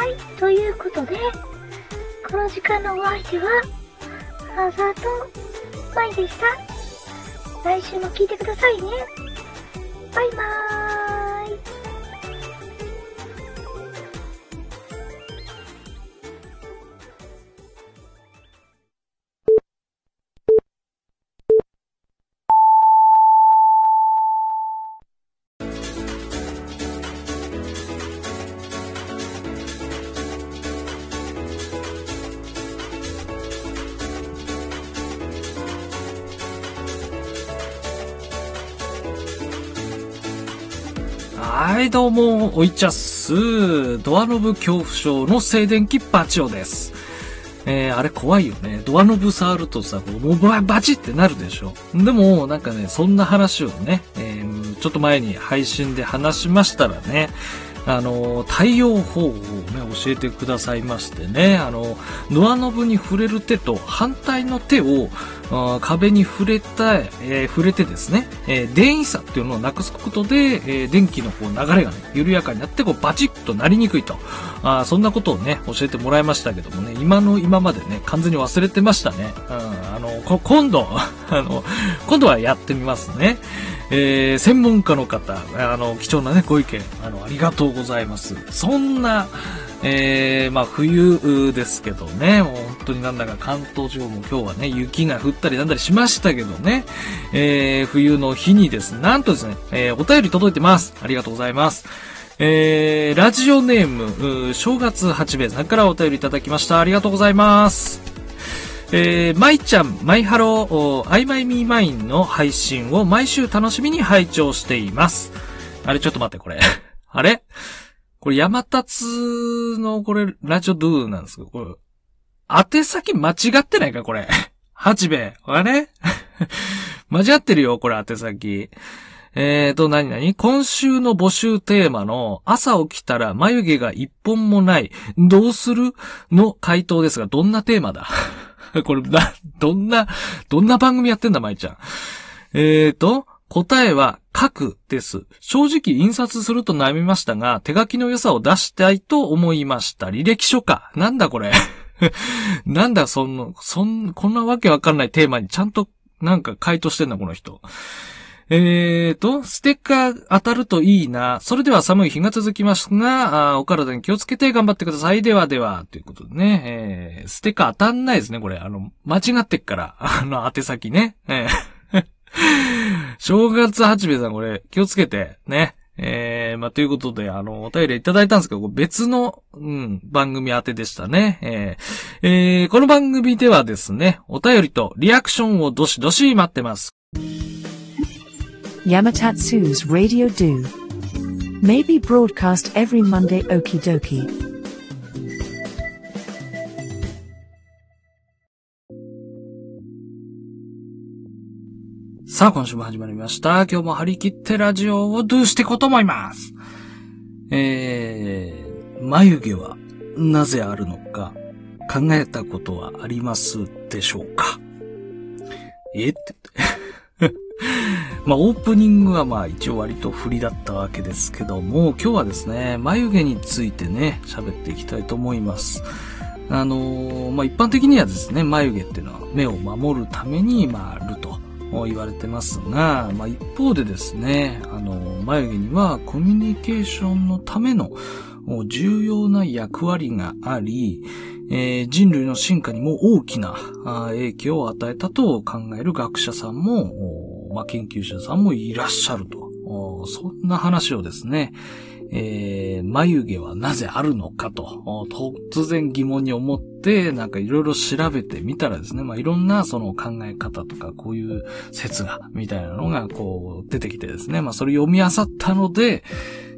はい。ということで、この時間のお相手は、アザーとマイでした。来週も聞いてくださいね。バイバーイ。はい、どうも、おいちゃっす。ドアノブ恐怖症の静電気バチオです。えー、あれ怖いよね。ドアノブ触るとさ、こうもうバチってなるでしょ。でも、なんかね、そんな話をね、えーちょっと前に配信で話しましたらね、あの、対応方法をね、教えてくださいましてね、あの、ドアノブに触れる手と反対の手を、壁に触れた、えー触れてですね、えー電位差っていうのをなくすことで、えー電気のこう流れがね、緩やかになって、こうバチッとなりにくいと。あそんなことをね、教えてもらいましたけどもね、今の今までね、完全に忘れてましたね。うん、あの、今度、あの、今度はやってみますね。えー専門家の方、あの、貴重なね、ご意見、あの、ありがとうございます。そんな、えーまあ冬ですけどね、もう本当になんだか関東地方も今日はね、雪が降ったりなんだりしましたけどね、えー冬の日にですね、なんとですね、えーお便り届いてます。ありがとうございます。えー、ラジオネーム、ー正月八兵衛さんからお便りいただきました。ありがとうございます。えー、まいちゃん、マイハロー、おアイマイミーマインの配信を毎週楽しみに拝聴しています。あれ、ちょっと待って、これ。あれ？これ、山立の、これ、ラジオドゥなんですけど、これ、宛先間違ってないか、これ。八兵衛。あれ？間違ってるよ、これ、宛先。えーと、何々？今週の募集テーマの朝起きたら眉毛が一本もない、どうする？の回答ですが、どんなテーマだ？これ、な、どんな、どんな番組やってんだ、舞ちゃん。えーと、答えは、書くです。正直印刷すると悩みましたが、手書きの良さを出したいと思いました。履歴書か。なんだこれ。なんだ、そんな、そん、こんなわけわかんないテーマにちゃんと、なんか回答してんだ、この人。えーと、ステッカー当たるといいな。それでは寒い日が続きますが、あお体に気をつけて頑張ってください。ではでは、ということでね、えー、ステッカー当たんないですね、これ。あの、間違ってっから。あの、宛先ね。えー 正月八兵衛さん、これ、気をつけて、ね。えー、まあ、ということで、あの、お便りいただいたんですけど、別の、うん、番組宛てでしたね。えーえーこの番組ではですね、お便りとリアクションをどしどし待ってます。Yamatatsu's Radio Do. Maybe broadcast every Monday okie dokie. さあ、今週も始まりました。今日も張り切ってラジオをドゥしていこうと思います。えー、眉毛はなぜあるのか考えたことはありますでしょうかえって。まあ、オープニングはまあ一応割と振りだったわけですけども、今日はですね、眉毛についてね、喋っていきたいと思います。あのーまあ、一般的にはですね、眉毛っていうのは目を守るために、まあ、あると言われてますが、まあ、一方でですね、あのー眉毛にはコミュニケーションのための重要な役割があり、えー人類の進化にも大きな影響を与えたと考える学者さんも、まあ、研究者さんもいらっしゃると。そんな話をですね、えー眉毛はなぜあるのかと、突然疑問に思って、なんかいろいろ調べてみたらですね、まあ、いろんなその考え方とか、こういう説が、みたいなのがこう出てきてですね、まあ、それ読み漁ったので、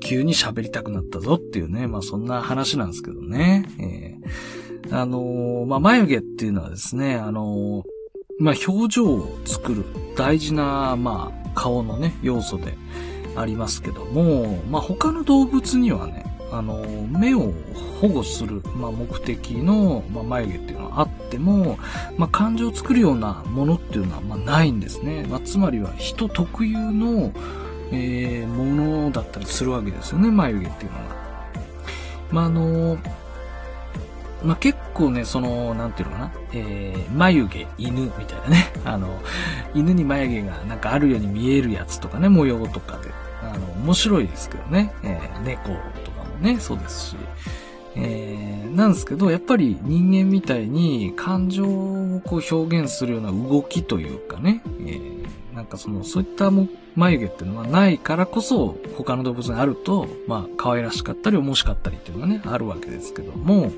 急に喋りたくなったぞっていうね、まあ、そんな話なんですけどね。えーあのーまあ、眉毛っていうのはですね、あのーまあ、表情を作る大事な、まあ、顔のね、要素でありますけども、まあ、他の動物にはね、あの、目を保護する、まあ、目的の、まあ、眉毛っていうのはあっても、まあ、感情を作るようなものっていうのは、まあ、ないんですね。まあ、つまりは人特有の、えーものだったりするわけですよね、眉毛っていうのは。まあ、あの、まあ、結構ね、その、なんていうのかな、えー、眉毛、犬みたいなね。あの、犬に眉毛がなんかあるように見えるやつとかね、模様とかで。あの、面白いですけどね。えー、猫とかもね、そうですし。えー、なんですけど、やっぱり人間みたいに感情をこう表現するような動きというかね、えー、なんかその、そういったも眉毛っていうのはないからこそ、他の動物にあると、まあ、可愛らしかったり、面白かったりっていうのがね、あるわけですけども、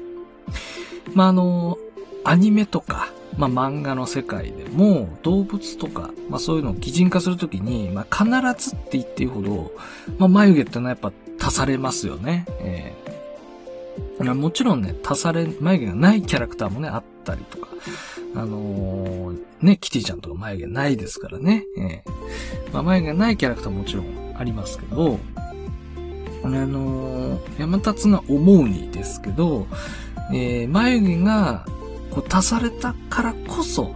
まあ、あの、アニメとか、まあ、漫画の世界でも、動物とか、まあ、そういうのを擬人化するときに、まあ、必ずって言っていいほど、まあ、眉毛ってのはやっぱ足されますよね。えーもちろんね、足され、眉毛がないキャラクターもね、あったりとか。あのー、ね、キティちゃんとか眉毛ないですからね。えー、まあ、眉毛がないキャラクターももちろんありますけど、あのー、山立が思うにですけど、えー、眉毛がこう足されたからこそ、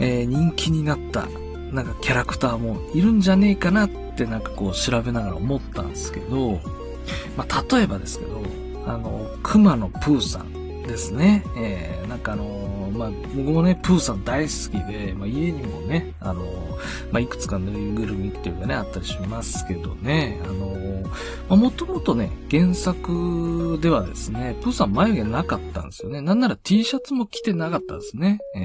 えー、人気になった、なんかキャラクターもいるんじゃねえかなってなんかこう調べながら思ったんですけど、まあ、例えばですけど、あの、熊のプーさんですね。えー、なんかあのまあ、僕もね、プーさん大好きで、まあ、家にもね、あのまあ、いくつかぬいぐるみっていうかね、あったりしますけどね、あの、もともとね、原作ではですね、プーさん眉毛なかったんですよね。なんなら T シャツも着てなかったですね。えー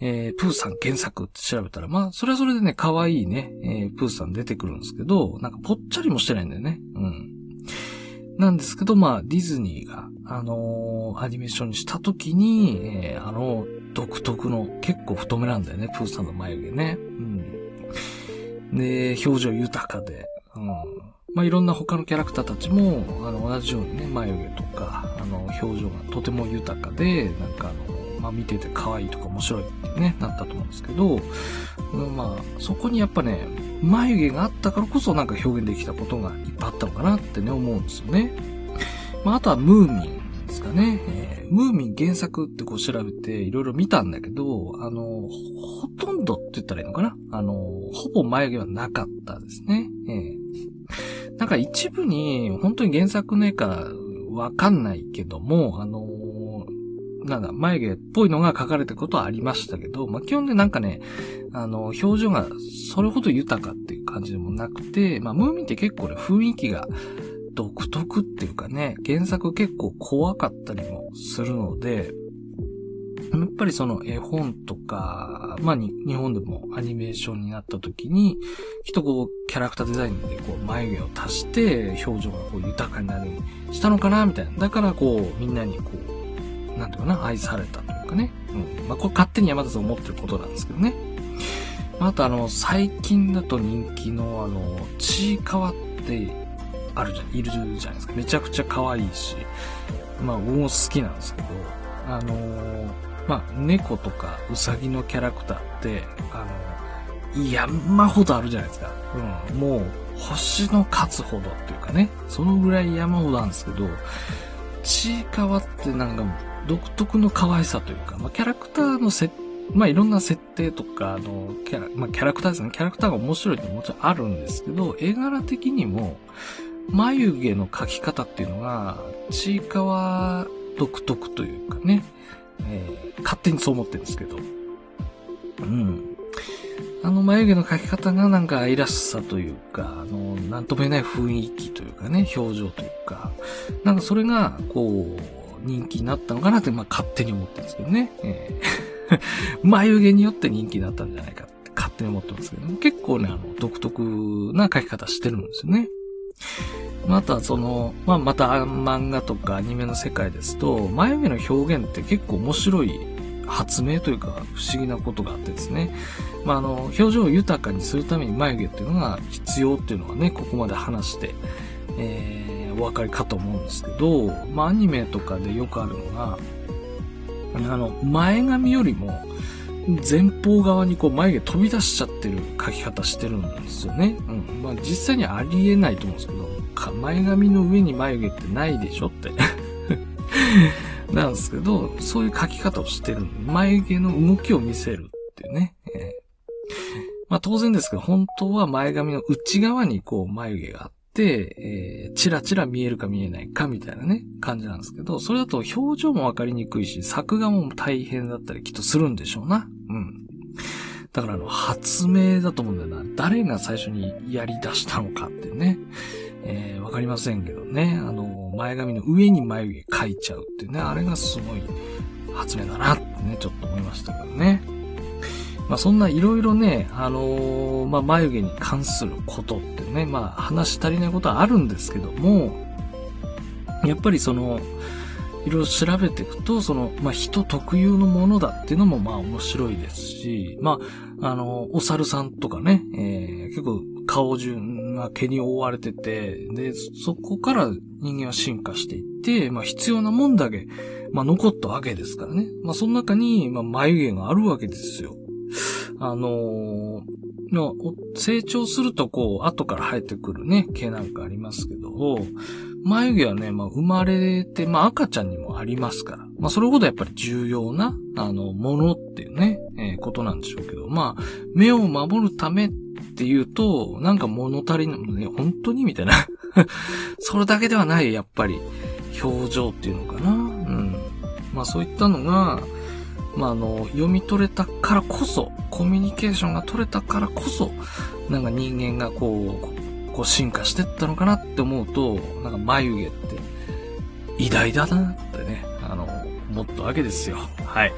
えー、プーさん原作って調べたら、まあ、それはそれでね、可愛いね、えー、プーさん出てくるんですけど、なんかぽっちゃりもしてないんだよね。うん。なんですけど、まあ、ディズニーが、あのー、アニメーションにしたときに、えー、あの、独特の、結構太めなんだよね、プーさんの眉毛ね。うん。で、表情豊かで、うん。まあ、いろんな他のキャラクターたちも、あの、同じようにね、眉毛とか、あの、表情がとても豊かで、なんかあの、まあ、見てて可愛いとか面白いってね、なったと思うんですけど、まあ、そこにやっぱね、眉毛があったからこそなんか表現できたことがいっぱいあったのかなってね、思うんですよね。まあ、あとはムーミンですかね。えー、ムーミン原作ってこう調べていろいろ見たんだけど、あの、ほとんどって言ったらいいのかな？あの、ほぼ眉毛はなかったですね。えー、なんか一部に、本当に原作の絵かわかんないけども、あのなんだ、眉毛っぽいのが書かれたことはありましたけど、まあ、基本でなんかね、あの、表情がそれほど豊かっていう感じでもなくて、まあ、ムーミンって結構ね、雰囲気が独特っていうかね、原作結構怖かったりもするので、やっぱりその絵本とか、まあ日本でもアニメーションになった時に、きっとこう、キャラクターデザインでこう、眉毛を足して、表情がこう豊かになるしたのかな、みたいな。だからこう、みんなにこう、なんていうかな、愛されたというかね。うん。まあ、これ勝手に山田さん思ってることなんですけどね。あとあの、最近だと人気のあの、ちいかわってあるじゃん、いるじゃないですか。めちゃくちゃ可愛いし、まあ僕も好きなんですけど、あのー、まあ猫とかウサギのキャラクターって、あの、山ほどあるじゃないですか。うん。もう、星の数ほどっていうかね、そのぐらい山ほどあるんですけど、ちいかわってなんか独特の可愛さというか、まあ、キャラクターの設まあ、いろんな設定とか、あの、キャラ、まあ、キャラクターですね。キャラクターが面白いってもちろんあるんですけど、絵柄的にも、眉毛の描き方っていうのが、ちいかわ独特というかね、えー、勝手にそう思ってるんですけど、うん。あの眉毛の描き方がなんか愛らしさというか、あの、なんとも言えない雰囲気というかね、表情というか、なんかそれが、こう、人気になったのかなって、まあ、勝手に思ってるんですけどね。えー、眉毛によって人気になったんじゃないかって勝手に思ってますけど、ね、結構ね、あの、独特な書き方してるんですよね。また、その、まあ、また漫画とかアニメの世界ですと、眉毛の表現って結構面白い発明というか不思議なことがあってですね。まあ、あの、表情を豊かにするために眉毛っていうのが必要っていうのはね、ここまで話して、えーお分かりかと思うんですけど、まあ、アニメとかでよくあるのが、あの、前髪よりも、前方側にこう眉毛飛び出しちゃってる描き方してるんですよね。うん。まあ実際にありえないと思うんですけど、前髪の上に眉毛ってないでしょって なんですけど、そういう描き方をしてる眉毛の動きを見せるっていうね。えー、まあ当然ですけど、本当は前髪の内側にこう眉毛があって、えー、チラチラ見えるか見えないかみたいなね、感じなんですけど、それだと表情もわかりにくいし、作画も大変だったりきっとするんでしょうな。だからあの、発明だと思うんだよな。誰が最初にやり出したのかってね。えー、わかりませんけどね。あの、前髪の上に眉毛描いちゃうってね。あれがすごい発明だなってね、ちょっと思いましたけどね。まあそんないろいろね、あのーまあ眉毛に関することってね、まあ話足りないことはあるんですけども、やっぱりその、いろいろ調べていくと、その、まあ、人特有のものだっていうのも、まあ、面白いですし、まあ、あの、お猿さんとかね、えー結構、顔中が毛に覆われてて、で、そこから人間は進化していって、まあ、必要なもんだけ、まあ、残ったわけですからね。まあ、その中に、まあ、眉毛があるわけですよ。あのーの成長するとこう、後から生えてくるね、毛なんかありますけど、眉毛はね、まあ、生まれて、まあ、赤ちゃんにもありますから。まあ、それほどやっぱり重要な、あの、ものっていうね、えーことなんでしょうけど、まあ、目を守るためっていうと、なんか物足りない、ね、本当にみたいな。それだけではない、やっぱり、表情っていうのかな。うん。まあ、そういったのが、まあ、あの、読み取れたからこそ、コミュニケーションが取れたからこそ、なんか人間がこう、こう進化してったのかなって思うと、なんか眉毛って偉大だなってね、あの、思ったわけですよ。はい。